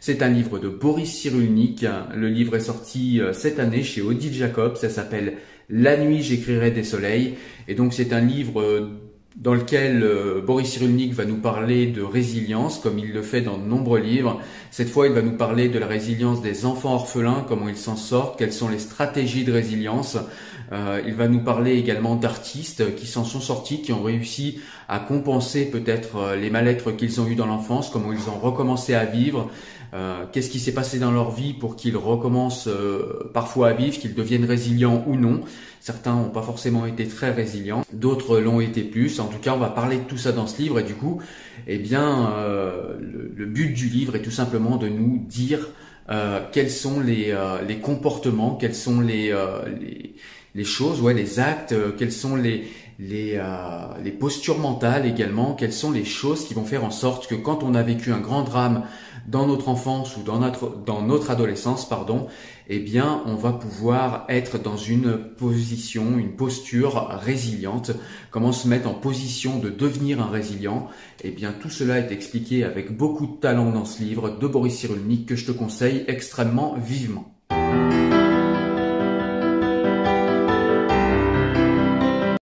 C'est un livre de Boris Cyrulnik. Le livre est sorti euh, cette année chez Odile Jacob. Ça s'appelle La nuit j'écrirai des soleils. Et donc c'est un livre euh, dans lequel euh, Boris Cyrulnik va nous parler de résilience, comme il le fait dans de nombreux livres. Cette fois, il va nous parler de la résilience des enfants orphelins, comment ils s'en sortent, quelles sont les stratégies de résilience. Euh, il va nous parler également d'artistes qui s'en sont sortis, qui ont réussi à compenser peut-être euh, les mal-être qu'ils ont eu dans l'enfance, comment ils ont recommencé à vivre. Qu'est-ce qui s'est passé dans leur vie pour qu'ils recommencent parfois à vivre, qu'ils deviennent résilients ou non? Certains n'ont pas forcément été très résilients, d'autres l'ont été plus. En tout cas, on va parler de tout ça dans ce livre et du coup, eh bien, euh, le, but du livre est tout simplement de nous dire euh, quels sont les, euh, comportements, quels sont les, les, les, choses, ouais, les actes, quels sont les, les, les postures mentales également, quelles sont les choses qui vont faire en sorte que quand on a vécu un grand drame dans notre enfance ou dans notre, dans notre adolescence, pardon, eh bien, on va pouvoir être dans une position, une posture résiliente. Comment se mettre en position de devenir un résilient? Eh bien, tout cela est expliqué avec beaucoup de talent dans ce livre de Boris Cyrulnik que je te conseille extrêmement vivement.